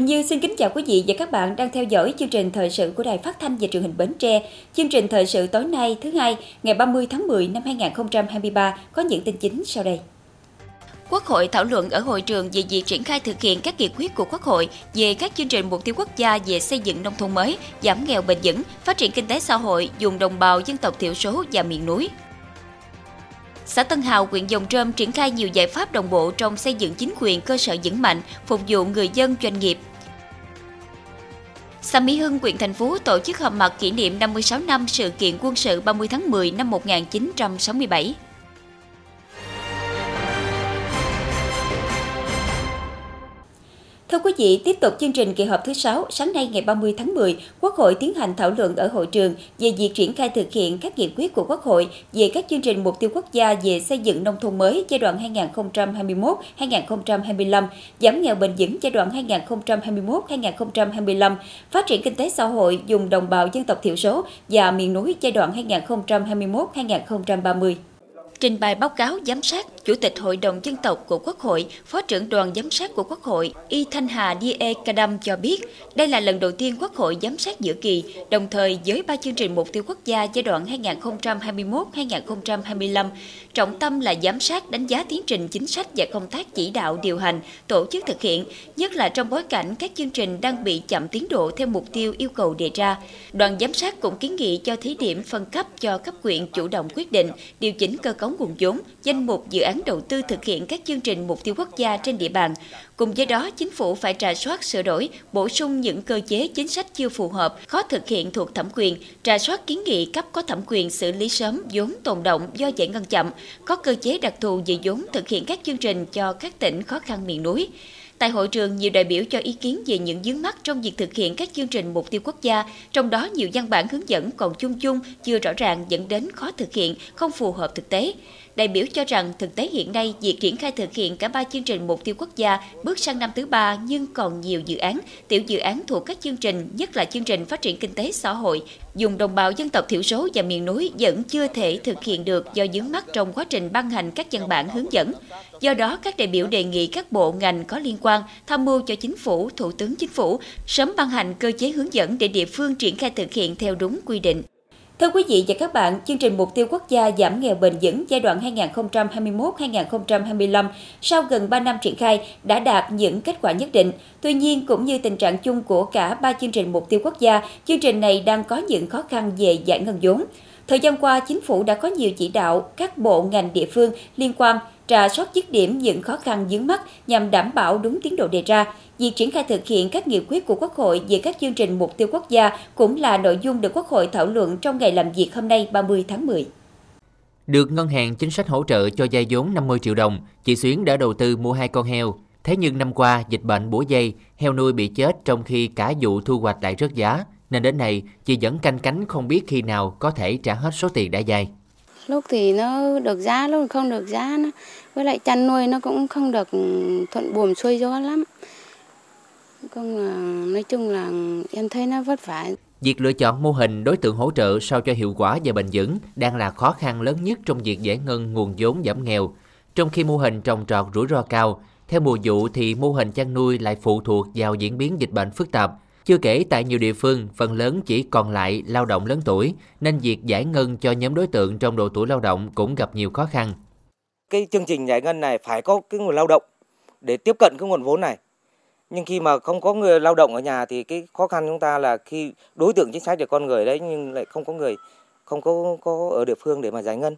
Quỳnh Như xin kính chào quý vị và các bạn đang theo dõi chương trình thời sự của Đài Phát thanh và Truyền hình Bến Tre. Chương trình thời sự tối nay thứ hai ngày 30 tháng 10 năm 2023 có những tin chính sau đây. Quốc hội thảo luận ở hội trường về việc triển khai thực hiện các nghị quyết của Quốc hội về các chương trình mục tiêu quốc gia về xây dựng nông thôn mới, giảm nghèo bền vững, phát triển kinh tế xã hội, dùng đồng bào dân tộc thiểu số và miền núi. Xã Tân Hào, huyện Dòng Trơm triển khai nhiều giải pháp đồng bộ trong xây dựng chính quyền cơ sở vững mạnh, phục vụ người dân doanh nghiệp. Xã Mỹ Hưng, huyện thành Phú tổ chức họp mặt kỷ niệm 56 năm sự kiện quân sự 30 tháng 10 năm 1967. Thưa quý vị, tiếp tục chương trình kỳ họp thứ 6, sáng nay ngày 30 tháng 10, Quốc hội tiến hành thảo luận ở hội trường về việc triển khai thực hiện các nghị quyết của Quốc hội về các chương trình mục tiêu quốc gia về xây dựng nông thôn mới giai đoạn 2021-2025, giảm nghèo bền vững giai đoạn 2021-2025, phát triển kinh tế xã hội dùng đồng bào dân tộc thiểu số và miền núi giai đoạn 2021-2030. Trình bày báo cáo giám sát, Chủ tịch Hội đồng Dân tộc của Quốc hội, Phó trưởng đoàn giám sát của Quốc hội Y Thanh Hà Die Kadam cho biết, đây là lần đầu tiên Quốc hội giám sát giữa kỳ, đồng thời với ba chương trình mục tiêu quốc gia giai đoạn 2021-2025. Trọng tâm là giám sát đánh giá tiến trình chính sách và công tác chỉ đạo điều hành, tổ chức thực hiện, nhất là trong bối cảnh các chương trình đang bị chậm tiến độ theo mục tiêu yêu cầu đề ra. Đoàn giám sát cũng kiến nghị cho thí điểm phân cấp cho cấp quyện chủ động quyết định, điều chỉnh cơ cấu nguồn vốn, danh mục dự án đầu tư thực hiện các chương trình mục tiêu quốc gia trên địa bàn. Cùng với đó, chính phủ phải trà soát sửa đổi, bổ sung những cơ chế chính sách chưa phù hợp, khó thực hiện thuộc thẩm quyền, trà soát kiến nghị cấp có thẩm quyền xử lý sớm vốn tồn động do giải ngân chậm, có cơ chế đặc thù về vốn thực hiện các chương trình cho các tỉnh khó khăn miền núi. Tại hội trường, nhiều đại biểu cho ý kiến về những vướng mắt trong việc thực hiện các chương trình mục tiêu quốc gia, trong đó nhiều văn bản hướng dẫn còn chung chung, chưa rõ ràng dẫn đến khó thực hiện, không phù hợp thực tế. Đại biểu cho rằng thực tế hiện nay việc triển khai thực hiện cả ba chương trình mục tiêu quốc gia bước sang năm thứ ba nhưng còn nhiều dự án, tiểu dự án thuộc các chương trình, nhất là chương trình phát triển kinh tế xã hội, dùng đồng bào dân tộc thiểu số và miền núi vẫn chưa thể thực hiện được do dướng mắt trong quá trình ban hành các văn bản hướng dẫn. Do đó, các đại biểu đề nghị các bộ ngành có liên quan tham mưu cho chính phủ, thủ tướng chính phủ sớm ban hành cơ chế hướng dẫn để địa phương triển khai thực hiện theo đúng quy định. Thưa quý vị và các bạn, chương trình mục tiêu quốc gia giảm nghèo bền vững giai đoạn 2021-2025 sau gần 3 năm triển khai đã đạt những kết quả nhất định. Tuy nhiên, cũng như tình trạng chung của cả ba chương trình mục tiêu quốc gia, chương trình này đang có những khó khăn về giải ngân vốn. Thời gian qua, chính phủ đã có nhiều chỉ đạo các bộ ngành địa phương liên quan trà soát dứt điểm những khó khăn vướng mắt nhằm đảm bảo đúng tiến độ đề ra. Việc triển khai thực hiện các nghị quyết của Quốc hội về các chương trình mục tiêu quốc gia cũng là nội dung được Quốc hội thảo luận trong ngày làm việc hôm nay 30 tháng 10. Được ngân hàng chính sách hỗ trợ cho vay vốn 50 triệu đồng, chị Xuyến đã đầu tư mua hai con heo. Thế nhưng năm qua, dịch bệnh bủa dây, heo nuôi bị chết trong khi cả vụ thu hoạch lại rớt giá, nên đến nay chị vẫn canh cánh không biết khi nào có thể trả hết số tiền đã vay. Lúc thì nó được giá, lúc không được giá, nó, với lại chăn nuôi nó cũng không được ừ, thuận buồm xuôi gió lắm. Không nói chung là em thấy nó vất vả. Việc lựa chọn mô hình đối tượng hỗ trợ sao cho hiệu quả và bền vững đang là khó khăn lớn nhất trong việc giải ngân nguồn vốn giảm nghèo. Trong khi mô hình trồng trọt rủi ro cao, theo mùa vụ thì mô hình chăn nuôi lại phụ thuộc vào diễn biến dịch bệnh phức tạp. Chưa kể tại nhiều địa phương, phần lớn chỉ còn lại lao động lớn tuổi, nên việc giải ngân cho nhóm đối tượng trong độ tuổi lao động cũng gặp nhiều khó khăn. Cái chương trình giải ngân này phải có cái nguồn lao động để tiếp cận cái nguồn vốn này. Nhưng khi mà không có người lao động ở nhà thì cái khó khăn chúng ta là khi đối tượng chính sách là con người đấy nhưng lại không có người, không có có ở địa phương để mà giải ngân.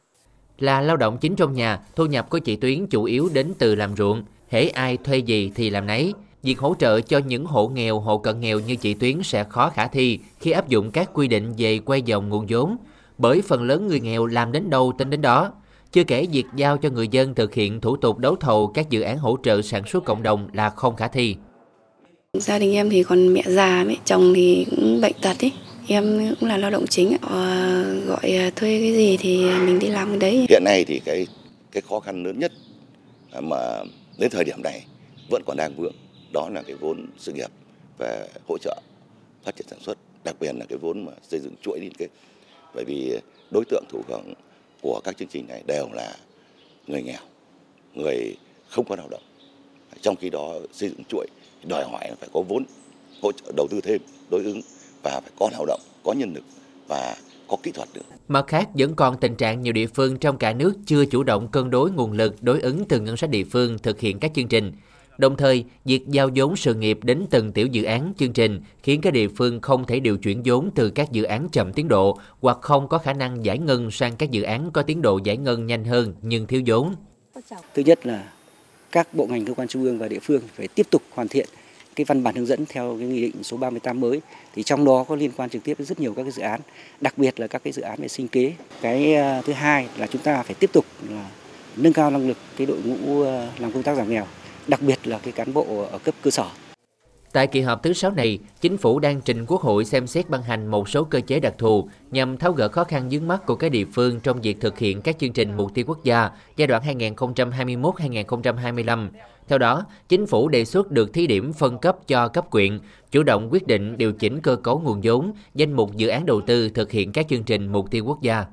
Là lao động chính trong nhà, thu nhập của chị Tuyến chủ yếu đến từ làm ruộng. Hễ ai thuê gì thì làm nấy. Việc hỗ trợ cho những hộ nghèo, hộ cận nghèo như chị Tuyến sẽ khó khả thi khi áp dụng các quy định về quay vòng nguồn vốn. Bởi phần lớn người nghèo làm đến đâu tính đến đó chưa kể việc giao cho người dân thực hiện thủ tục đấu thầu các dự án hỗ trợ sản xuất cộng đồng là không khả thi. Gia đình em thì còn mẹ già, mẹ chồng thì cũng bệnh tật ấy. Em cũng là lao động chính, à, gọi thuê cái gì thì mình đi làm cái đấy. Hiện nay thì cái cái khó khăn lớn nhất mà đến thời điểm này vẫn còn đang vướng đó là cái vốn sự nghiệp về hỗ trợ phát triển sản xuất, đặc biệt là cái vốn mà xây dựng chuỗi liên kết. Bởi vì đối tượng thụ hưởng của các chương trình này đều là người nghèo, người không có lao động Trong khi đó xây dựng chuỗi đòi hỏi phải có vốn hỗ trợ đầu tư thêm đối ứng và phải có lao động, có nhân lực và có kỹ thuật nữa. Mặt khác, vẫn còn tình trạng nhiều địa phương trong cả nước chưa chủ động cân đối nguồn lực đối ứng từ ngân sách địa phương thực hiện các chương trình. Đồng thời, việc giao vốn sự nghiệp đến từng tiểu dự án chương trình khiến các địa phương không thể điều chuyển vốn từ các dự án chậm tiến độ hoặc không có khả năng giải ngân sang các dự án có tiến độ giải ngân nhanh hơn nhưng thiếu vốn. Thứ nhất là các bộ ngành cơ quan trung ương và địa phương phải tiếp tục hoàn thiện cái văn bản hướng dẫn theo cái nghị định số 38 mới thì trong đó có liên quan trực tiếp đến rất nhiều các cái dự án, đặc biệt là các cái dự án về sinh kế. Cái à, thứ hai là chúng ta phải tiếp tục là nâng cao năng lực cái đội ngũ à, làm công tác giảm nghèo, đặc biệt là cái cán bộ ở cấp cơ sở. Tại kỳ họp thứ 6 này, Chính phủ đang trình Quốc hội xem xét ban hành một số cơ chế đặc thù nhằm tháo gỡ khó khăn vướng mắt của các địa phương trong việc thực hiện các chương trình mục tiêu quốc gia giai đoạn 2021-2025. Theo đó, Chính phủ đề xuất được thí điểm phân cấp cho cấp quyện, chủ động quyết định điều chỉnh cơ cấu nguồn vốn, danh mục dự án đầu tư thực hiện các chương trình mục tiêu quốc gia.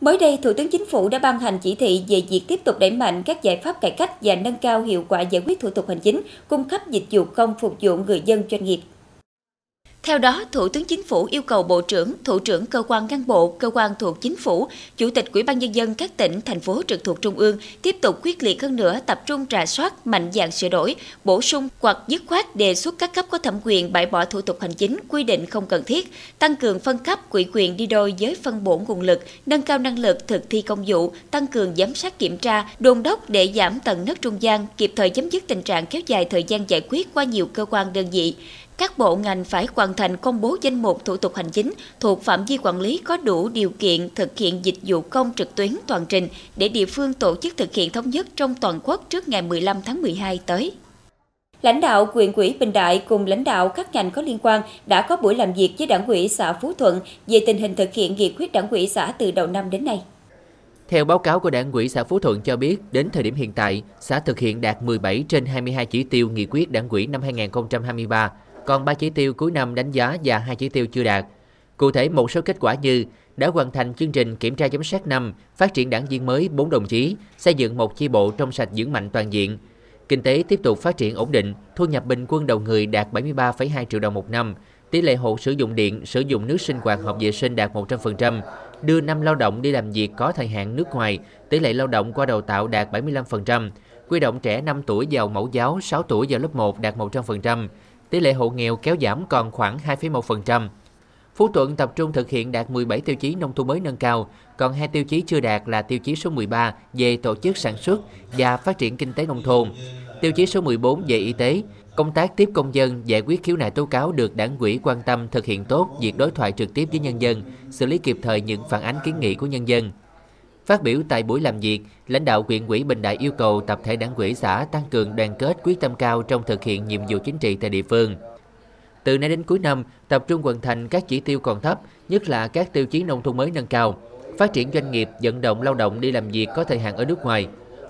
Mới đây, Thủ tướng Chính phủ đã ban hành chỉ thị về việc tiếp tục đẩy mạnh các giải pháp cải cách và nâng cao hiệu quả giải quyết thủ tục hành chính, cung cấp dịch vụ công phục vụ người dân doanh nghiệp. Theo đó, Thủ tướng Chính phủ yêu cầu Bộ trưởng, Thủ trưởng cơ quan ngang bộ, cơ quan thuộc Chính phủ, Chủ tịch Ủy ban Nhân dân các tỉnh, thành phố trực thuộc Trung ương tiếp tục quyết liệt hơn nữa tập trung trà soát, mạnh dạng sửa đổi, bổ sung hoặc dứt khoát đề xuất các cấp có thẩm quyền bãi bỏ thủ tục hành chính quy định không cần thiết, tăng cường phân cấp quỹ quyền đi đôi với phân bổ nguồn lực, nâng cao năng lực thực thi công vụ, tăng cường giám sát kiểm tra, đôn đốc để giảm tầng nấc trung gian, kịp thời chấm dứt tình trạng kéo dài thời gian giải quyết qua nhiều cơ quan đơn vị các bộ ngành phải hoàn thành công bố danh mục thủ tục hành chính thuộc phạm vi quản lý có đủ điều kiện thực hiện dịch vụ công trực tuyến toàn trình để địa phương tổ chức thực hiện thống nhất trong toàn quốc trước ngày 15 tháng 12 tới. Lãnh đạo quyền quỹ Bình Đại cùng lãnh đạo các ngành có liên quan đã có buổi làm việc với đảng ủy xã Phú Thuận về tình hình thực hiện nghị quyết đảng ủy xã từ đầu năm đến nay. Theo báo cáo của đảng ủy xã Phú Thuận cho biết, đến thời điểm hiện tại, xã thực hiện đạt 17 trên 22 chỉ tiêu nghị quyết đảng ủy năm 2023, còn 3 chỉ tiêu cuối năm đánh giá và 2 chỉ tiêu chưa đạt. Cụ thể một số kết quả như đã hoàn thành chương trình kiểm tra giám sát năm, phát triển đảng viên mới 4 đồng chí, xây dựng một chi bộ trong sạch vững mạnh toàn diện. Kinh tế tiếp tục phát triển ổn định, thu nhập bình quân đầu người đạt 73,2 triệu đồng một năm, tỷ lệ hộ sử dụng điện, sử dụng nước sinh hoạt hợp vệ sinh đạt 100%, đưa năm lao động đi làm việc có thời hạn nước ngoài, tỷ lệ lao động qua đào tạo đạt 75%, quy động trẻ 5 tuổi vào mẫu giáo, 6 tuổi vào lớp 1 đạt 100%, tỷ lệ hộ nghèo kéo giảm còn khoảng 2,1%. Phú Thuận tập trung thực hiện đạt 17 tiêu chí nông thôn mới nâng cao, còn hai tiêu chí chưa đạt là tiêu chí số 13 về tổ chức sản xuất và phát triển kinh tế nông thôn, tiêu chí số 14 về y tế, công tác tiếp công dân giải quyết khiếu nại tố cáo được đảng ủy quan tâm thực hiện tốt việc đối thoại trực tiếp với nhân dân, xử lý kịp thời những phản ánh kiến nghị của nhân dân. Phát biểu tại buổi làm việc, lãnh đạo huyện ủy Bình Đại yêu cầu tập thể đảng ủy xã tăng cường đoàn kết quyết tâm cao trong thực hiện nhiệm vụ chính trị tại địa phương. Từ nay đến cuối năm, tập trung hoàn thành các chỉ tiêu còn thấp, nhất là các tiêu chí nông thôn mới nâng cao, phát triển doanh nghiệp, vận động lao động đi làm việc có thời hạn ở nước ngoài,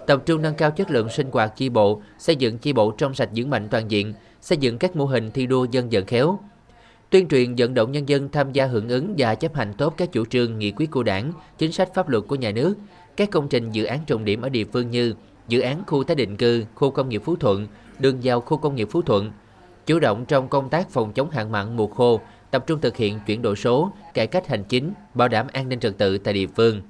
tập trung nâng cao chất lượng sinh hoạt chi bộ, xây dựng chi bộ trong sạch vững mạnh toàn diện, xây dựng các mô hình thi đua dân vận khéo, tuyên truyền vận động nhân dân tham gia hưởng ứng và chấp hành tốt các chủ trương nghị quyết của đảng, chính sách pháp luật của nhà nước, các công trình dự án trọng điểm ở địa phương như dự án khu tái định cư, khu công nghiệp Phú Thuận, đường giao khu công nghiệp Phú Thuận, chủ động trong công tác phòng chống hạn mặn mùa khô, tập trung thực hiện chuyển đổi số, cải cách hành chính, bảo đảm an ninh trật tự tại địa phương.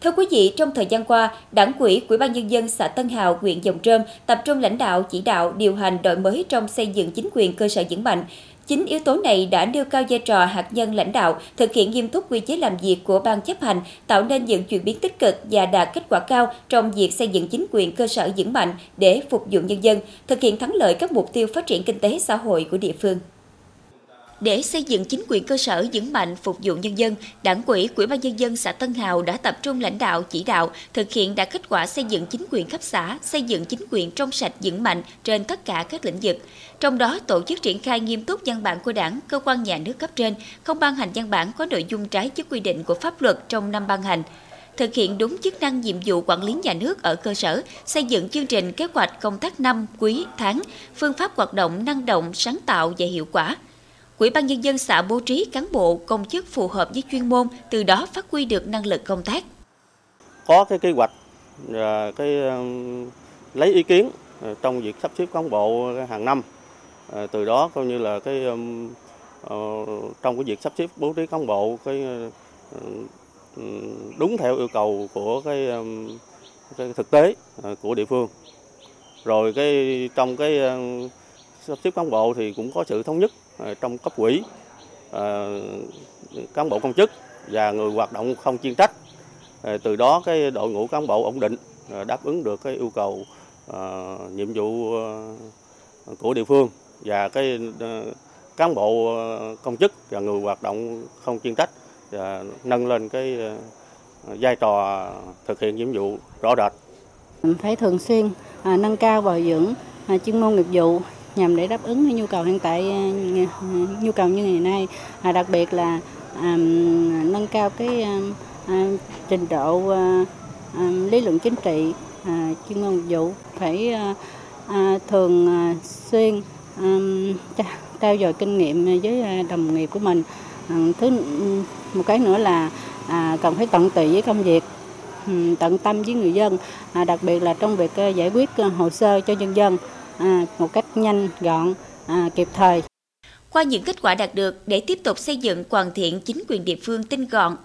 Thưa quý vị, trong thời gian qua, Đảng quỹ Ủy ban nhân dân xã Tân Hào, huyện Dòng Trơm tập trung lãnh đạo chỉ đạo điều hành đổi mới trong xây dựng chính quyền cơ sở vững mạnh, Chính yếu tố này đã nêu cao vai trò hạt nhân lãnh đạo, thực hiện nghiêm túc quy chế làm việc của ban chấp hành, tạo nên những chuyển biến tích cực và đạt kết quả cao trong việc xây dựng chính quyền cơ sở vững mạnh để phục vụ nhân dân, thực hiện thắng lợi các mục tiêu phát triển kinh tế xã hội của địa phương. Để xây dựng chính quyền cơ sở vững mạnh phục vụ nhân dân, Đảng quỹ quỹ ban nhân dân xã Tân Hào đã tập trung lãnh đạo chỉ đạo thực hiện đạt kết quả xây dựng chính quyền cấp xã, xây dựng chính quyền trong sạch vững mạnh trên tất cả các lĩnh vực. Trong đó tổ chức triển khai nghiêm túc văn bản của Đảng, cơ quan nhà nước cấp trên, không ban hành văn bản có nội dung trái với quy định của pháp luật trong năm ban hành thực hiện đúng chức năng nhiệm vụ quản lý nhà nước ở cơ sở, xây dựng chương trình kế hoạch công tác năm, quý, tháng, phương pháp hoạt động năng động, sáng tạo và hiệu quả, Quỹ ban nhân dân xã bố trí cán bộ, công chức phù hợp với chuyên môn, từ đó phát huy được năng lực công tác. Có cái kế hoạch, à, cái um, lấy ý kiến à, trong việc sắp xếp cán bộ hàng năm. À, từ đó coi như là cái um, ờ, trong cái việc sắp xếp bố trí cán bộ cái đúng theo yêu cầu của cái, um, cái thực tế của địa phương. Rồi cái trong cái sắp xếp cán bộ thì cũng có sự thống nhất Ờ, trong cấp quỹ ờ, cán bộ công chức và người hoạt động không chuyên trách. Ờ, từ đó cái đội ngũ cán bộ ổn định đáp ứng được cái yêu cầu nhiệm vụ của địa phương và cái cán bộ công chức và người hoạt động không chuyên trách và nâng lên cái vai trò thực hiện nhiệm vụ rõ rệt. Phải thường xuyên à, nâng cao bồi dưỡng à, chuyên môn nghiệp vụ nhằm để đáp ứng nhu cầu hiện tại ờ, nhu cầu như ngày nay. À, đặc biệt là à, nâng cao cái à, trình độ à, à, lý luận chính trị à, chuyên môn vụ phải à, à, thường à, xuyên à, trao dồi kinh nghiệm với đồng nghiệp của mình. À, thứ một cái nữa là à, cần phải tận tụy với công việc tận tâm với người dân. À, đặc biệt là trong việc giải quyết hồ sơ cho nhân dân. À, một cách nhanh, gọn à, kịp thời. Qua những kết quả đạt được, để tiếp tục xây dựng hoàn thiện chính quyền địa phương tinh gọn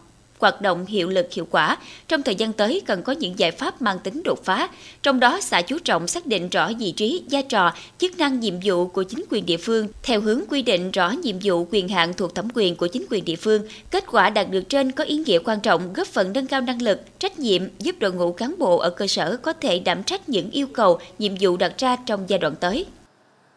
hoạt động hiệu lực hiệu quả. Trong thời gian tới cần có những giải pháp mang tính đột phá, trong đó xã chú trọng xác định rõ vị trí, vai trò, chức năng nhiệm vụ của chính quyền địa phương theo hướng quy định rõ nhiệm vụ quyền hạn thuộc thẩm quyền của chính quyền địa phương. Kết quả đạt được trên có ý nghĩa quan trọng góp phần nâng cao năng lực, trách nhiệm giúp đội ngũ cán bộ ở cơ sở có thể đảm trách những yêu cầu, nhiệm vụ đặt ra trong giai đoạn tới.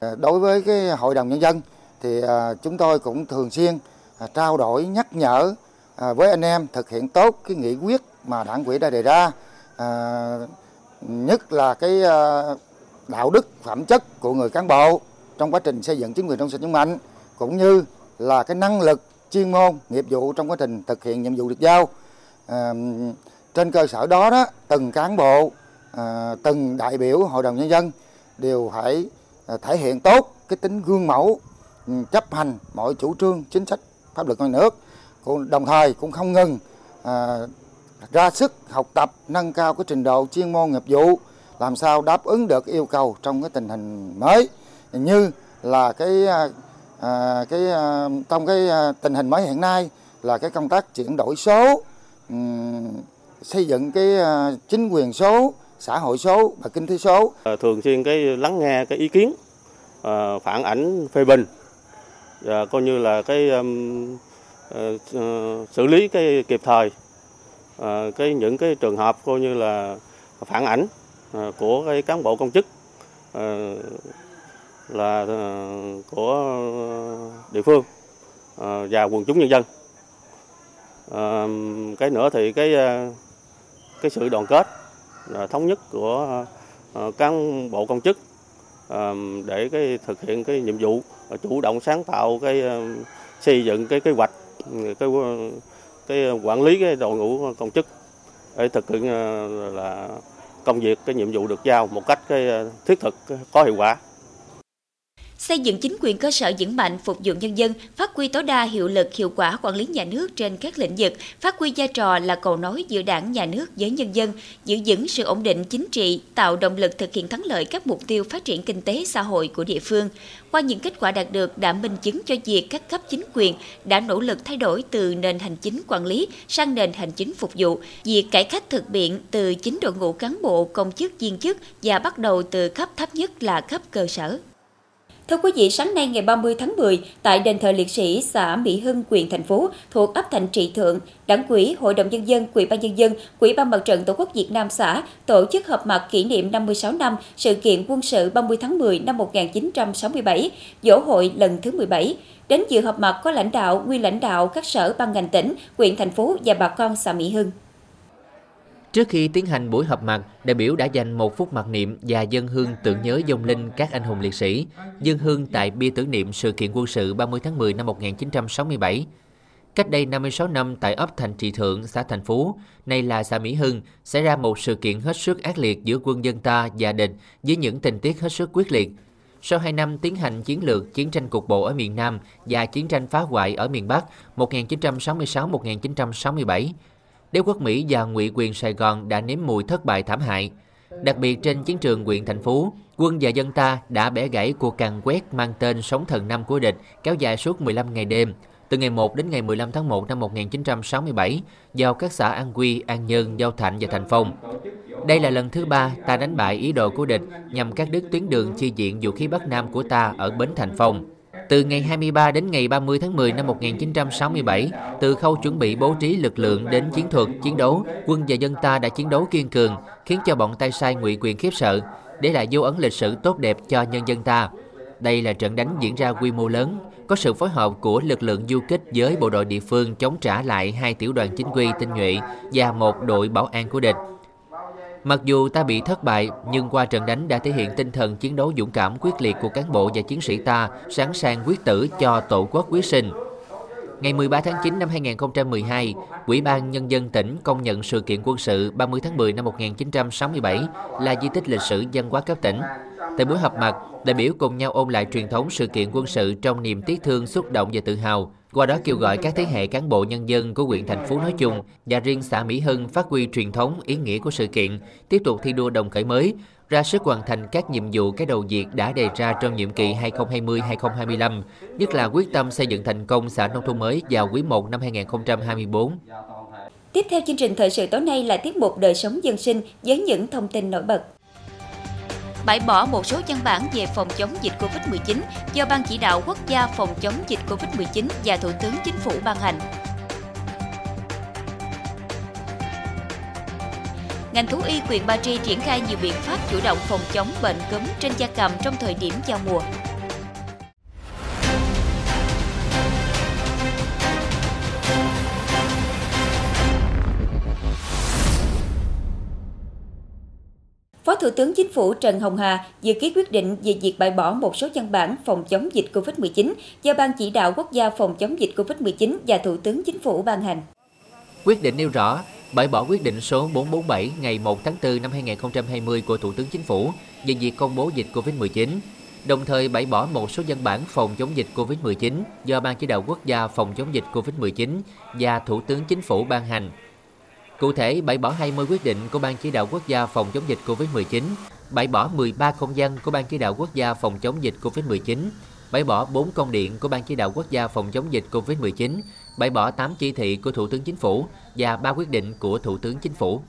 À, đối với cái hội đồng nhân dân thì à, chúng tôi cũng thường xuyên à, trao đổi nhắc nhở À, với anh em thực hiện tốt cái nghị quyết mà đảng quỹ đã đề ra à, nhất là cái à, đạo đức phẩm chất của người cán bộ trong quá trình xây dựng chính quyền trong sạch vững mạnh cũng như là cái năng lực chuyên môn nghiệp vụ trong quá trình thực hiện nhiệm vụ được giao. À, trên cơ sở đó đó từng cán bộ à, từng đại biểu hội đồng nhân dân đều phải à, thể hiện tốt cái tính gương mẫu ừ, chấp hành mọi chủ trương chính sách pháp luật của nhà nước đồng thời cũng không ngừng à, ra sức học tập nâng cao cái trình độ chuyên môn nghiệp vụ làm sao đáp ứng được yêu cầu trong cái tình hình mới. Như là cái à, à cái à, trong cái à, tình hình mới hiện nay là cái công tác chuyển đổi số um, xây dựng cái à, chính quyền số xã hội số và kinh tế số. Ờ, thường xuyên cái lắng nghe cái ý kiến à, phản ảnh phê bình và coi như là cái um, Ờ, ờ, xử lý cái kịp thời. Ờ, cái những cái trường hợp coi như là phản ảnh của cái cán bộ công chức là của địa phương và quần chúng nhân dân. Cái nữa thì cái cái sự đoàn kết thống nhất của cán bộ công chức để cái thực hiện cái nhiệm vụ, chủ động sáng tạo cái xây dựng cái kế hoạch cái cái quản lý cái đội ngũ công chức để thực hiện à, là công việc, cái nhiệm vụ được giao một cách, cái à, thiết thực, có hiệu quả xây dựng chính quyền cơ sở vững mạnh phục vụ nhân dân, phát huy tối đa hiệu lực hiệu quả quản lý nhà nước trên các lĩnh vực, phát huy vai trò là cầu nối giữa đảng nhà nước với nhân dân, giữ vững sự ổn định chính trị, tạo động lực thực hiện thắng lợi các mục tiêu phát triển kinh tế xã hội của địa phương. Qua những kết quả đạt được đã minh chứng cho việc các cấp chính quyền đã nỗ lực thay đổi từ nền hành chính quản lý sang nền hành chính phục vụ, việc cải cách thực biện từ chính đội ngũ cán bộ, công chức, viên chức và bắt đầu từ cấp thấp nhất là cấp cơ sở. Thưa quý vị, sáng nay ngày 30 tháng 10, tại đền thờ liệt sĩ xã Mỹ Hưng, huyện thành phố thuộc ấp Thành Trị Thượng, Đảng quỹ Hội đồng nhân dân, Quỹ ban nhân dân, quỹ ban Mặt trận Tổ quốc Việt Nam xã tổ chức họp mặt kỷ niệm 56 năm sự kiện quân sự 30 tháng 10 năm 1967, dỗ hội lần thứ 17. Đến dự họp mặt có lãnh đạo, nguyên lãnh đạo các sở ban ngành tỉnh, huyện thành phố và bà con xã Mỹ Hưng. Trước khi tiến hành buổi họp mặt, đại biểu đã dành một phút mặc niệm và dân hương tưởng nhớ dông linh các anh hùng liệt sĩ, dân hương tại bia tưởng niệm sự kiện quân sự 30 tháng 10 năm 1967. Cách đây 56 năm tại ấp Thành Trị Thượng, xã Thành Phú, nay là xã Mỹ Hưng, xảy ra một sự kiện hết sức ác liệt giữa quân dân ta và địch với những tình tiết hết sức quyết liệt. Sau 2 năm tiến hành chiến lược chiến tranh cục bộ ở miền Nam và chiến tranh phá hoại ở miền Bắc 1966-1967, đế quốc Mỹ và ngụy quyền Sài Gòn đã nếm mùi thất bại thảm hại. Đặc biệt trên chiến trường huyện thành phố, quân và dân ta đã bẻ gãy cuộc càn quét mang tên Sóng Thần Năm của địch kéo dài suốt 15 ngày đêm, từ ngày 1 đến ngày 15 tháng 1 năm 1967 vào các xã An Quy, An Nhân, Giao Thạnh và Thành Phong. Đây là lần thứ ba ta đánh bại ý đồ của địch nhằm cắt đứt tuyến đường chi diện vũ khí Bắc Nam của ta ở Bến Thành Phong. Từ ngày 23 đến ngày 30 tháng 10 năm 1967, từ khâu chuẩn bị bố trí lực lượng đến chiến thuật, chiến đấu, quân và dân ta đã chiến đấu kiên cường, khiến cho bọn tay sai ngụy quyền khiếp sợ, để lại dấu ấn lịch sử tốt đẹp cho nhân dân ta. Đây là trận đánh diễn ra quy mô lớn, có sự phối hợp của lực lượng du kích với bộ đội địa phương chống trả lại hai tiểu đoàn chính quy tinh nhuệ và một đội bảo an của địch. Mặc dù ta bị thất bại, nhưng qua trận đánh đã thể hiện tinh thần chiến đấu dũng cảm quyết liệt của cán bộ và chiến sĩ ta, sẵn sàng quyết tử cho tổ quốc quyết sinh. Ngày 13 tháng 9 năm 2012, Ủy ban Nhân dân tỉnh công nhận sự kiện quân sự 30 tháng 10 năm 1967 là di tích lịch sử văn hóa cấp tỉnh. Tại buổi họp mặt, đại biểu cùng nhau ôn lại truyền thống sự kiện quân sự trong niềm tiếc thương, xúc động và tự hào, qua đó kêu gọi các thế hệ cán bộ nhân dân của huyện thành phố nói chung và riêng xã Mỹ Hưng phát huy truyền thống ý nghĩa của sự kiện, tiếp tục thi đua đồng khởi mới, ra sức hoàn thành các nhiệm vụ cái đầu việc đã đề ra trong nhiệm kỳ 2020-2025, nhất là quyết tâm xây dựng thành công xã nông thôn mới vào quý 1 năm 2024. Tiếp theo chương trình thời sự tối nay là tiết mục đời sống dân sinh với những thông tin nổi bật bãi bỏ một số văn bản về phòng chống dịch COVID-19 do Ban chỉ đạo quốc gia phòng chống dịch COVID-19 và Thủ tướng Chính phủ ban hành. Ngành thú y huyện Ba Tri triển khai nhiều biện pháp chủ động phòng chống bệnh cúm trên gia cầm trong thời điểm giao mùa. Thủ tướng Chính phủ Trần Hồng Hà vừa ký quyết định về việc bãi bỏ một số văn bản phòng chống dịch COVID-19 do Ban chỉ đạo quốc gia phòng chống dịch COVID-19 và Thủ tướng Chính phủ ban hành. Quyết định nêu rõ bãi bỏ quyết định số 447 ngày 1 tháng 4 năm 2020 của Thủ tướng Chính phủ về việc công bố dịch COVID-19, đồng thời bãi bỏ một số văn bản phòng chống dịch COVID-19 do Ban chỉ đạo quốc gia phòng chống dịch COVID-19 và Thủ tướng Chính phủ ban hành Cụ thể, bãi bỏ 20 quyết định của Ban chỉ đạo quốc gia phòng chống dịch COVID-19, bãi bỏ 13 công văn của Ban chỉ đạo quốc gia phòng chống dịch COVID-19, bãi bỏ 4 công điện của Ban chỉ đạo quốc gia phòng chống dịch COVID-19, bãi bỏ 8 chỉ thị của Thủ tướng Chính phủ và 3 quyết định của Thủ tướng Chính phủ.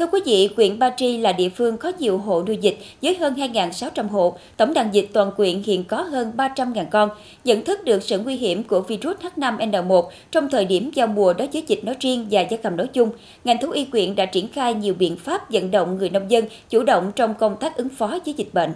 Thưa quý vị, huyện Ba Tri là địa phương có nhiều hộ nuôi dịch với hơn 2.600 hộ, tổng đàn dịch toàn quyện hiện có hơn 300.000 con. Nhận thức được sự nguy hiểm của virus H5N1 trong thời điểm giao mùa đối với dịch nói riêng và gia cầm nói chung, ngành thú y quyện đã triển khai nhiều biện pháp vận động người nông dân chủ động trong công tác ứng phó với dịch bệnh.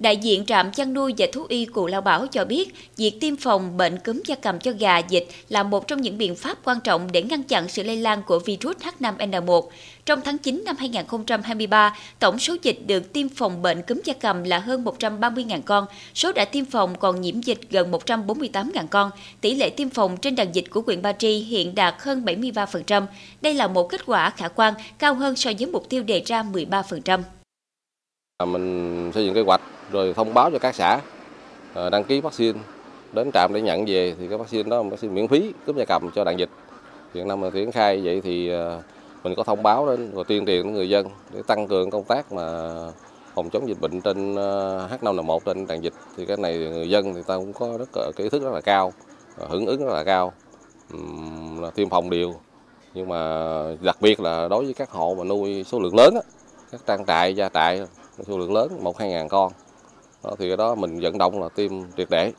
Đại diện trạm chăn nuôi và thú y Cù Lao Bảo cho biết, việc tiêm phòng bệnh cúm gia cầm cho gà dịch là một trong những biện pháp quan trọng để ngăn chặn sự lây lan của virus H5N1. Trong tháng 9 năm 2023, tổng số dịch được tiêm phòng bệnh cúm gia cầm là hơn 130.000 con, số đã tiêm phòng còn nhiễm dịch gần 148.000 con. Tỷ lệ tiêm phòng trên đàn dịch của huyện Ba Tri hiện đạt hơn 73%. Đây là một kết quả khả quan, cao hơn so với mục tiêu đề ra 13%. À, mình xây dựng kế hoạch, rồi thông báo cho các xã ờ, đăng ký vaccine, đến trạm để nhận về thì cái vaccine đó là vaccine miễn phí cúm gia cầm cho đàn dịch. Hiện nay mà triển khai vậy thì ờ, mình có thông báo đến và tuyên truyền đến người dân để tăng cường công tác mà phòng chống dịch bệnh trên ờ, H5N1 trên đàn dịch. Thì cái này người dân thì ta cũng có rất cái ý thức rất là cao hưởng ứng rất là cao là tiêm phòng đều nhưng mà đặc biệt là đối với các hộ mà nuôi số lượng lớn các trang trại, gia trại số lượng lớn một hai ngàn con. Đó, thì cái đó mình vận động là tiêm triệt để.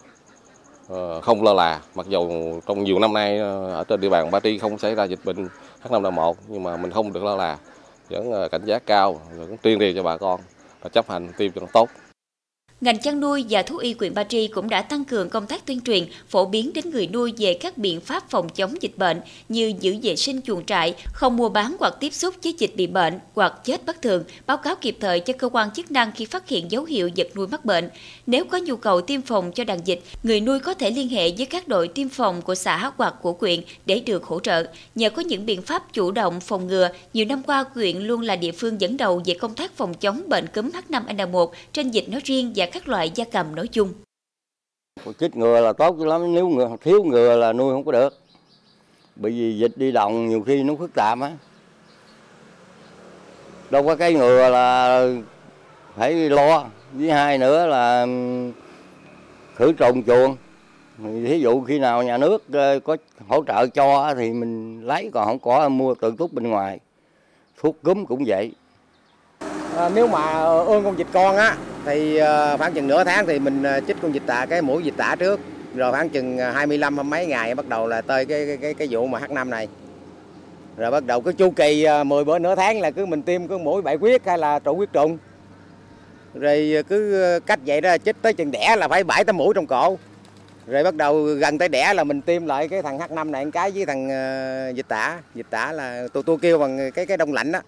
Ờ, không lơ là mặc dù trong nhiều năm nay ờ, ở trên địa bàn Ba Tri không xảy ra dịch bệnh H5N1 nhưng mà mình không được lơ là. Vẫn ờ, cảnh giác cao vẫn tuyên truyền cho bà con và chấp hành tiêm cho nó tốt. Ngành chăn nuôi và thú y huyện Ba Tri cũng đã tăng cường công tác tuyên truyền, phổ biến đến người nuôi về các biện pháp phòng chống dịch bệnh như giữ vệ sinh chuồng trại, không mua bán hoặc tiếp xúc với dịch bị bệnh hoặc chết bất thường, báo cáo kịp thời cho cơ quan chức năng khi phát hiện dấu hiệu vật nuôi mắc bệnh. Nếu có nhu cầu tiêm phòng cho đàn dịch, người nuôi có thể liên hệ với các đội tiêm phòng của xã hoặc của huyện để được hỗ trợ. Nhờ có những biện pháp chủ động phòng ngừa, nhiều năm qua huyện luôn là địa phương dẫn đầu về công tác phòng chống bệnh cúm H5N1 trên dịch nói riêng và các loại gia cầm nói chung. Chích ngừa là tốt lắm, nếu ngừa, thiếu ngừa là nuôi không có được. Bởi vì dịch đi đồng nhiều khi nó phức tạp á. đâu có cái ngừa là phải lo với hai nữa là khử trùng chuồng thí dụ khi nào nhà nước ờ, có hỗ trợ cho thì mình lấy còn không có mua tự túc bên ngoài thuốc cúm cũng vậy à, nếu mà ương con vịt con á thì ờ, khoảng chừng nửa tháng thì mình ờ, chích con dịch tả cái mũi dịch tả trước. Rồi khoảng chừng ờ, 25 hay mấy ngày bắt đầu là tới cái cái cái, cái vụ mà H5 này. Rồi bắt đầu cái chu kỳ 10 bữa nửa tháng là cứ mình tiêm cái mũi bại quyết hay là trụ huyết trùng. Rồi cứ cách vậy đó chích tới chừng đẻ là phải bảy tới mũi trong cổ. Rồi bắt đầu gần tới đẻ là mình tiêm lại cái thằng H5 này một cái với thằng dịch tả. Dịch tả là tôi tôi kêu bằng cái cái đông lạnh đó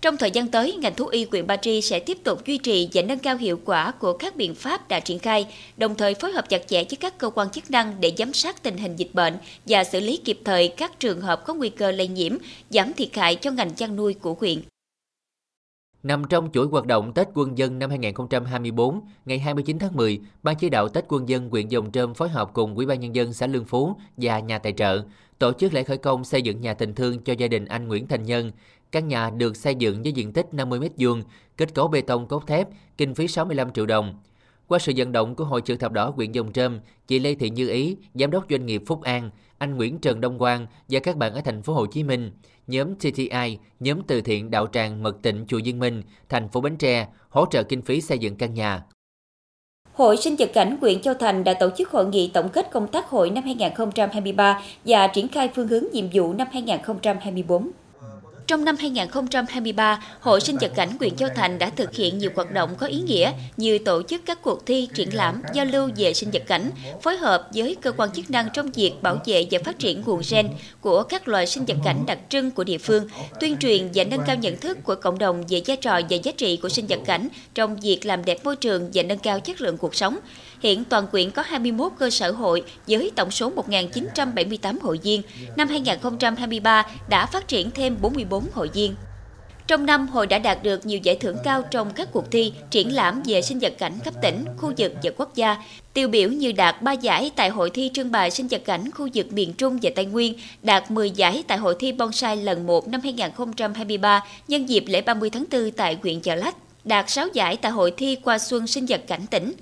trong thời gian tới, ngành thú y huyện Ba Tri sẽ tiếp tục duy trì và nâng cao hiệu quả của các biện pháp đã triển khai, đồng thời phối hợp chặt chẽ với các cơ quan chức năng để giám sát tình hình dịch bệnh và xử lý kịp thời các trường hợp có nguy cơ lây nhiễm, giảm thiệt hại cho ngành chăn nuôi của huyện. Nằm trong chuỗi hoạt động Tết Quân dân năm 2024, ngày 29 tháng 10, Ban chỉ đạo Tết Quân dân huyện Dòng Trơm phối hợp cùng Ủy ban nhân dân xã Lương Phú và nhà tài trợ tổ chức lễ khởi công xây dựng nhà tình thương cho gia đình anh Nguyễn Thành Nhân. Căn nhà được xây dựng với diện tích 50 m2, kết cấu bê tông cốt thép, kinh phí 65 triệu đồng. Qua sự vận động của Hội chữ thập đỏ huyện Dòng Trơm, chị Lê Thị Như Ý, giám đốc doanh nghiệp Phúc An, anh Nguyễn Trần Đông Quang và các bạn ở thành phố Hồ Chí Minh, nhóm TTI, nhóm từ thiện đạo tràng Mật Tịnh Chùa Dương Minh, thành phố Bến Tre hỗ trợ kinh phí xây dựng căn nhà. Hội sinh vật cảnh huyện Châu Thành đã tổ chức hội nghị tổng kết công tác hội năm 2023 và triển khai phương hướng nhiệm vụ năm 2024. Trong năm 2023, Hội sinh vật cảnh huyện Châu Thành đã thực hiện nhiều hoạt động có ý nghĩa như tổ chức các cuộc thi, triển lãm, giao lưu về sinh vật cảnh, phối hợp với cơ quan chức năng trong việc bảo vệ và phát triển nguồn gen của các loài sinh vật cảnh đặc trưng của địa phương, tuyên truyền và nâng cao nhận thức của cộng đồng về vai trò và giá trị của sinh vật cảnh trong việc làm đẹp môi trường và nâng cao chất lượng cuộc sống. Hiện toàn quyện có 21 cơ sở hội với tổng số 1.978 hội viên. Năm 2023 đã phát triển thêm 44 hội viên. Trong năm, hội đã đạt được nhiều giải thưởng cao trong các cuộc thi, triển lãm về sinh vật cảnh cấp tỉnh, khu vực và quốc gia. Tiêu biểu như đạt 3 giải tại hội thi trưng bày sinh vật cảnh khu vực miền Trung và Tây Nguyên, đạt 10 giải tại hội thi bonsai lần 1 năm 2023 nhân dịp lễ 30 tháng 4 tại huyện Chợ Lách, đạt 6 giải tại hội thi qua xuân sinh vật cảnh tỉnh.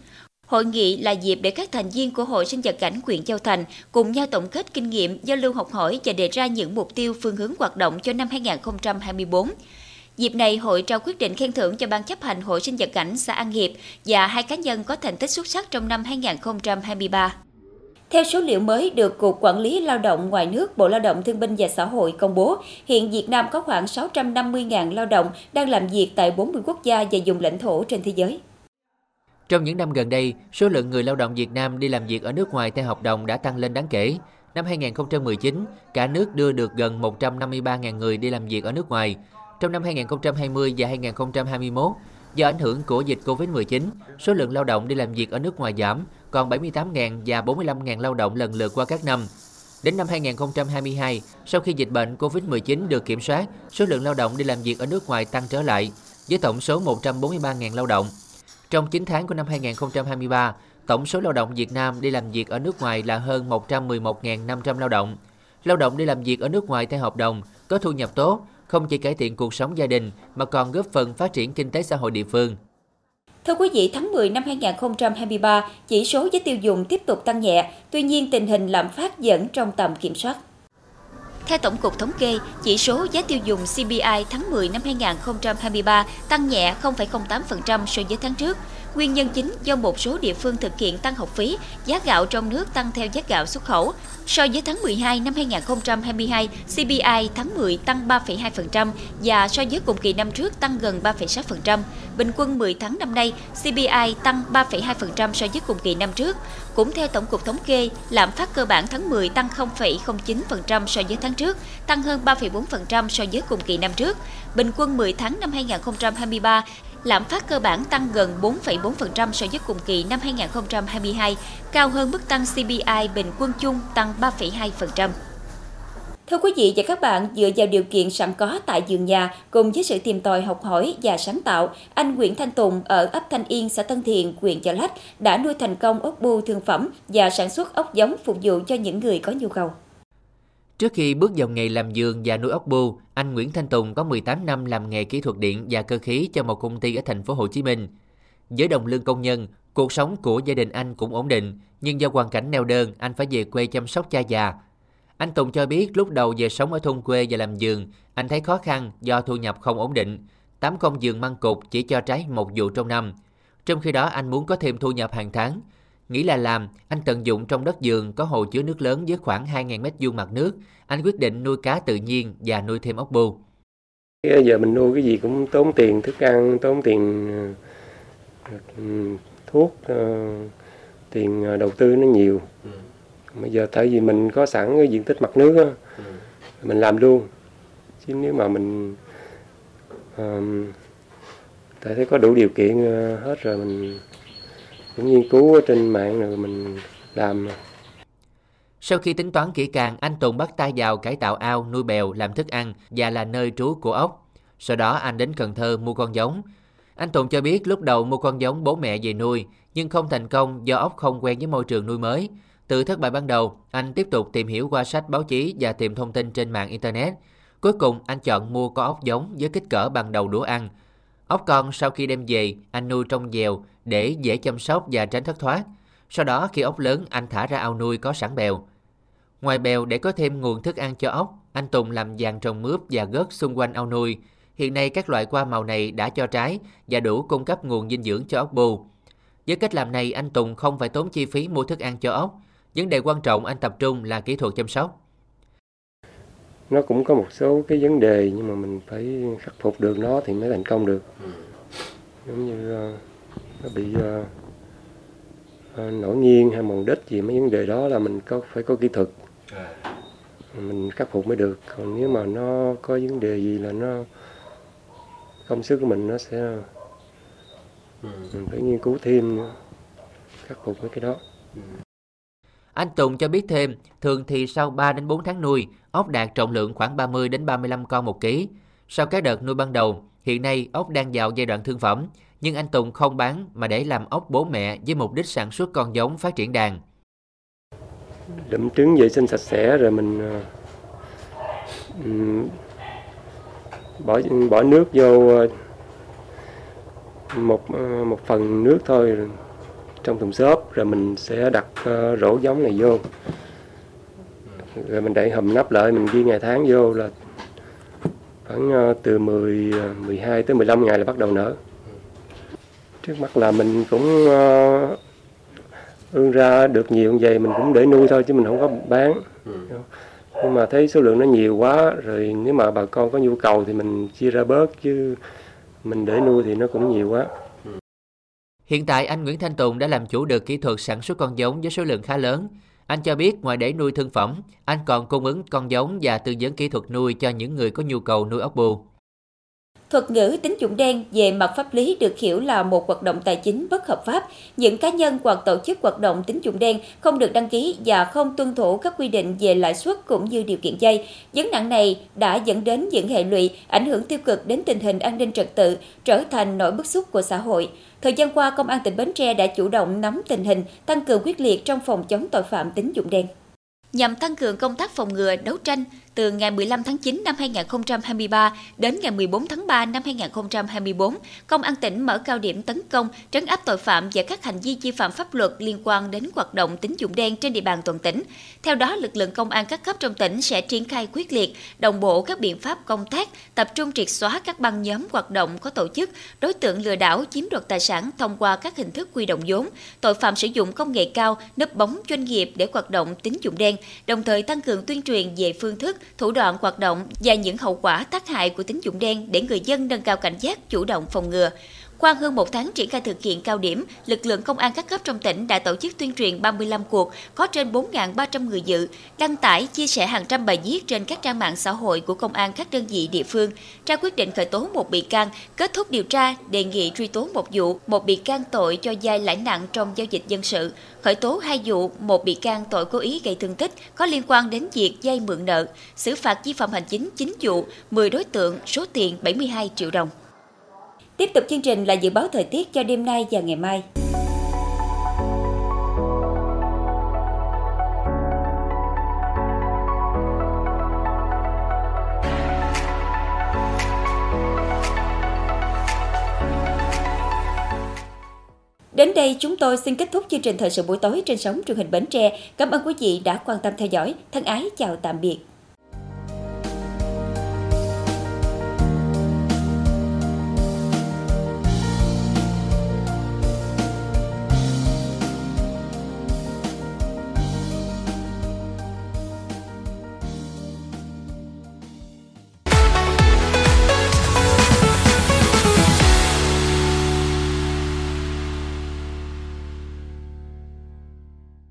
Hội nghị là dịp để các thành viên của Hội sinh vật cảnh huyện Châu Thành cùng nhau tổng kết kinh nghiệm, giao lưu học hỏi và đề ra những mục tiêu phương hướng hoạt động cho năm 2024. Dịp này, hội trao quyết định khen thưởng cho Ban chấp hành Hội sinh vật cảnh xã An Hiệp và hai cá nhân có thành tích xuất sắc trong năm 2023. Theo số liệu mới được Cục Quản lý Lao động ngoài nước Bộ Lao động Thương binh và Xã hội công bố, hiện Việt Nam có khoảng 650.000 lao động đang làm việc tại 40 quốc gia và vùng lãnh thổ trên thế giới. Trong những năm gần đây, số lượng người lao động Việt Nam đi làm việc ở nước ngoài theo hợp đồng đã tăng lên đáng kể. Năm 2019, cả nước đưa được gần 153.000 người đi làm việc ở nước ngoài. Trong năm 2020 và 2021, do ảnh hưởng của dịch Covid-19, số lượng lao động đi làm việc ở nước ngoài giảm, còn 78.000 và 45.000 lao động lần lượt qua các năm. Đến năm 2022, sau khi dịch bệnh Covid-19 được kiểm soát, số lượng lao động đi làm việc ở nước ngoài tăng trở lại, với tổng số 143.000 lao động. Trong 9 tháng của năm 2023, tổng số lao động Việt Nam đi làm việc ở nước ngoài là hơn 111.500 lao động. Lao động đi làm việc ở nước ngoài theo hợp đồng có thu nhập tốt, không chỉ cải thiện cuộc sống gia đình mà còn góp phần phát triển kinh tế xã hội địa phương. Thưa quý vị, tháng 10 năm 2023, chỉ số giá tiêu dùng tiếp tục tăng nhẹ, tuy nhiên tình hình lạm phát vẫn trong tầm kiểm soát. Theo Tổng cục Thống kê, chỉ số giá tiêu dùng CPI tháng 10 năm 2023 tăng nhẹ 0,08% so với tháng trước. Nguyên nhân chính do một số địa phương thực hiện tăng học phí, giá gạo trong nước tăng theo giá gạo xuất khẩu. So với tháng 12 năm 2022, CPI tháng 10 tăng 3,2% và so với cùng kỳ năm trước tăng gần 3,6%. Bình quân 10 tháng năm nay, CPI tăng 3,2% so với cùng kỳ năm trước. Cũng theo Tổng cục Thống kê, lạm phát cơ bản tháng 10 tăng 0,09% so với tháng trước, tăng hơn 3,4% so với cùng kỳ năm trước. Bình quân 10 tháng năm 2023, lạm phát cơ bản tăng gần 4,4% so với cùng kỳ năm 2022, cao hơn mức tăng CPI bình quân chung tăng 3,2%. Thưa quý vị và các bạn, dựa vào điều kiện sẵn có tại vườn nhà cùng với sự tìm tòi học hỏi và sáng tạo, anh Nguyễn Thanh Tùng ở ấp Thanh Yên, xã Tân Thiện, huyện Chợ Lách đã nuôi thành công ốc bu thương phẩm và sản xuất ốc giống phục vụ cho những người có nhu cầu. Trước khi bước vào nghề làm giường và nuôi ốc bu, anh Nguyễn Thanh Tùng có 18 năm làm nghề kỹ thuật điện và cơ khí cho một công ty ở thành phố Hồ Chí Minh. Với đồng lương công nhân, cuộc sống của gia đình anh cũng ổn định, nhưng do hoàn cảnh neo đơn, anh phải về quê chăm sóc cha già. Anh Tùng cho biết lúc đầu về sống ở thôn quê và làm giường, anh thấy khó khăn do thu nhập không ổn định. Tám công giường măng cục chỉ cho trái một vụ trong năm. Trong khi đó anh muốn có thêm thu nhập hàng tháng. Nghĩ là làm, anh tận dụng trong đất giường có hồ chứa nước lớn với khoảng 2.000 mét vuông mặt nước. Anh quyết định nuôi cá tự nhiên và nuôi thêm ốc. Bây giờ mình nuôi cái gì cũng tốn tiền, thức ăn, tốn tiền ừ, thuốc, ờ, tiền ờ, đầu tư nó nhiều. Bây giờ tại vì mình có sẵn cái diện tích mặt nước á, mình làm luôn. Chứ nếu mà mình um, tại thấy có đủ điều kiện ờ, hết rồi mình cũng nghiên cứu ở trên mạng rồi mình làm. Sau khi tính toán kỹ càng, anh Tùng bắt tay vào cải tạo ao, nuôi bèo, làm thức ăn và là nơi trú của ốc. Sau đó anh đến Cần Thơ mua con giống. Anh Tùng cho biết lúc đầu mua con giống bố mẹ về nuôi, nhưng không thành công do ốc không quen với môi trường nuôi mới. Từ thất bại ban đầu, anh tiếp tục tìm hiểu qua sách báo chí và tìm thông tin trên mạng Internet. Cuối cùng, anh chọn mua con ốc giống với kích cỡ bằng đầu đũa ăn. Ốc con sau khi đem về, anh nuôi trong dèo để dễ chăm sóc và tránh thất thoát. Sau đó khi ốc lớn, anh thả ra ao nuôi có sẵn bèo. Ngoài bèo để có thêm nguồn thức ăn cho ốc, anh Tùng làm giàn trồng mướp và gớt xung quanh ao nuôi. Hiện nay các loại hoa màu này đã cho trái và đủ cung cấp nguồn dinh dưỡng cho ốc bù. Với cách làm này, anh Tùng không phải tốn chi phí mua thức ăn cho ốc. Vấn đề quan trọng anh tập trung là kỹ thuật chăm sóc. Nó cũng có một số cái vấn đề nhưng mà mình phải khắc phục được nó thì mới thành công được. Giống như uh, nó bị uh, uh, nổi nghiêng hay mòn đất gì mấy vấn đề đó là mình có phải có kỹ thuật. Mình khắc phục mới được. Còn nếu mà nó có vấn đề gì là nó công sức của mình nó sẽ mình phải nghiên cứu thêm nữa khắc phục mấy cái đó. Anh Tùng cho biết thêm, thường thì sau 3 đến 4 tháng nuôi, ốc đạt trọng lượng khoảng 30 đến 35 con một ký. Sau các đợt nuôi ban đầu, hiện nay ốc đang vào giai đoạn thương phẩm, nhưng anh Tùng không bán mà để làm ốc bố mẹ với mục đích sản xuất con giống phát triển đàn. Đậm trứng vệ sinh sạch sẽ rồi mình uh, bỏ bỏ nước vô uh, một uh, một phần nước thôi trong thùng xốp rồi mình sẽ đặt uh, rổ giống này vô rồi mình để hầm nắp lại mình ghi ngày tháng vô là khoảng uh, từ 10 12 tới 15 ngày là bắt đầu nở trước mắt là mình cũng uh, ương ra được nhiều như vậy mình cũng để nuôi thôi chứ mình không có bán nhưng mà thấy số lượng nó nhiều quá rồi nếu mà bà con có nhu cầu thì mình chia ra bớt chứ mình để nuôi thì nó cũng nhiều quá Hiện tại anh Nguyễn Thanh Tùng đã làm chủ được kỹ thuật sản xuất con giống với số lượng khá lớn. Anh cho biết ngoài để nuôi thương phẩm, anh còn cung ứng con giống và tư vấn kỹ thuật nuôi cho những người có nhu cầu nuôi ốc bươu. Thuật ngữ tín dụng đen về mặt pháp lý được hiểu là một hoạt động tài chính bất hợp pháp. Những cá nhân hoặc tổ chức hoạt động tín dụng đen không được đăng ký và không tuân thủ các quy định về lãi suất cũng như điều kiện vay. Vấn nạn này đã dẫn đến những hệ lụy ảnh hưởng tiêu cực đến tình hình an ninh trật tự, trở thành nỗi bức xúc của xã hội. Thời gian qua, Công an tỉnh Bến Tre đã chủ động nắm tình hình, tăng cường quyết liệt trong phòng chống tội phạm tín dụng đen. Nhằm tăng cường công tác phòng ngừa, đấu tranh, từ ngày 15 tháng 9 năm 2023 đến ngày 14 tháng 3 năm 2024, Công an tỉnh mở cao điểm tấn công, trấn áp tội phạm và các hành vi vi phạm pháp luật liên quan đến hoạt động tín dụng đen trên địa bàn toàn tỉnh. Theo đó, lực lượng công an các cấp trong tỉnh sẽ triển khai quyết liệt, đồng bộ các biện pháp công tác, tập trung triệt xóa các băng nhóm hoạt động có tổ chức, đối tượng lừa đảo chiếm đoạt tài sản thông qua các hình thức quy động vốn, tội phạm sử dụng công nghệ cao, nấp bóng doanh nghiệp để hoạt động tín dụng đen, đồng thời tăng cường tuyên truyền về phương thức, thủ đoạn hoạt động và những hậu quả tác hại của tín dụng đen để người dân nâng cao cảnh giác, chủ động phòng ngừa. Qua hơn một tháng triển khai thực hiện cao điểm, lực lượng công an các cấp trong tỉnh đã tổ chức tuyên truyền 35 cuộc, có trên 4.300 người dự, đăng tải, chia sẻ hàng trăm bài viết trên các trang mạng xã hội của công an các đơn vị địa phương, ra quyết định khởi tố một bị can, kết thúc điều tra, đề nghị truy tố một vụ, một bị can tội cho dai lãi nặng trong giao dịch dân sự, khởi tố hai vụ, một bị can tội cố ý gây thương tích có liên quan đến việc dây mượn nợ, xử phạt vi phạm hành chính 9 vụ, 10 đối tượng, số tiền 72 triệu đồng. Tiếp tục chương trình là dự báo thời tiết cho đêm nay và ngày mai. Đến đây chúng tôi xin kết thúc chương trình thời sự buổi tối trên sóng truyền hình Bến Tre. Cảm ơn quý vị đã quan tâm theo dõi. Thân ái, chào tạm biệt.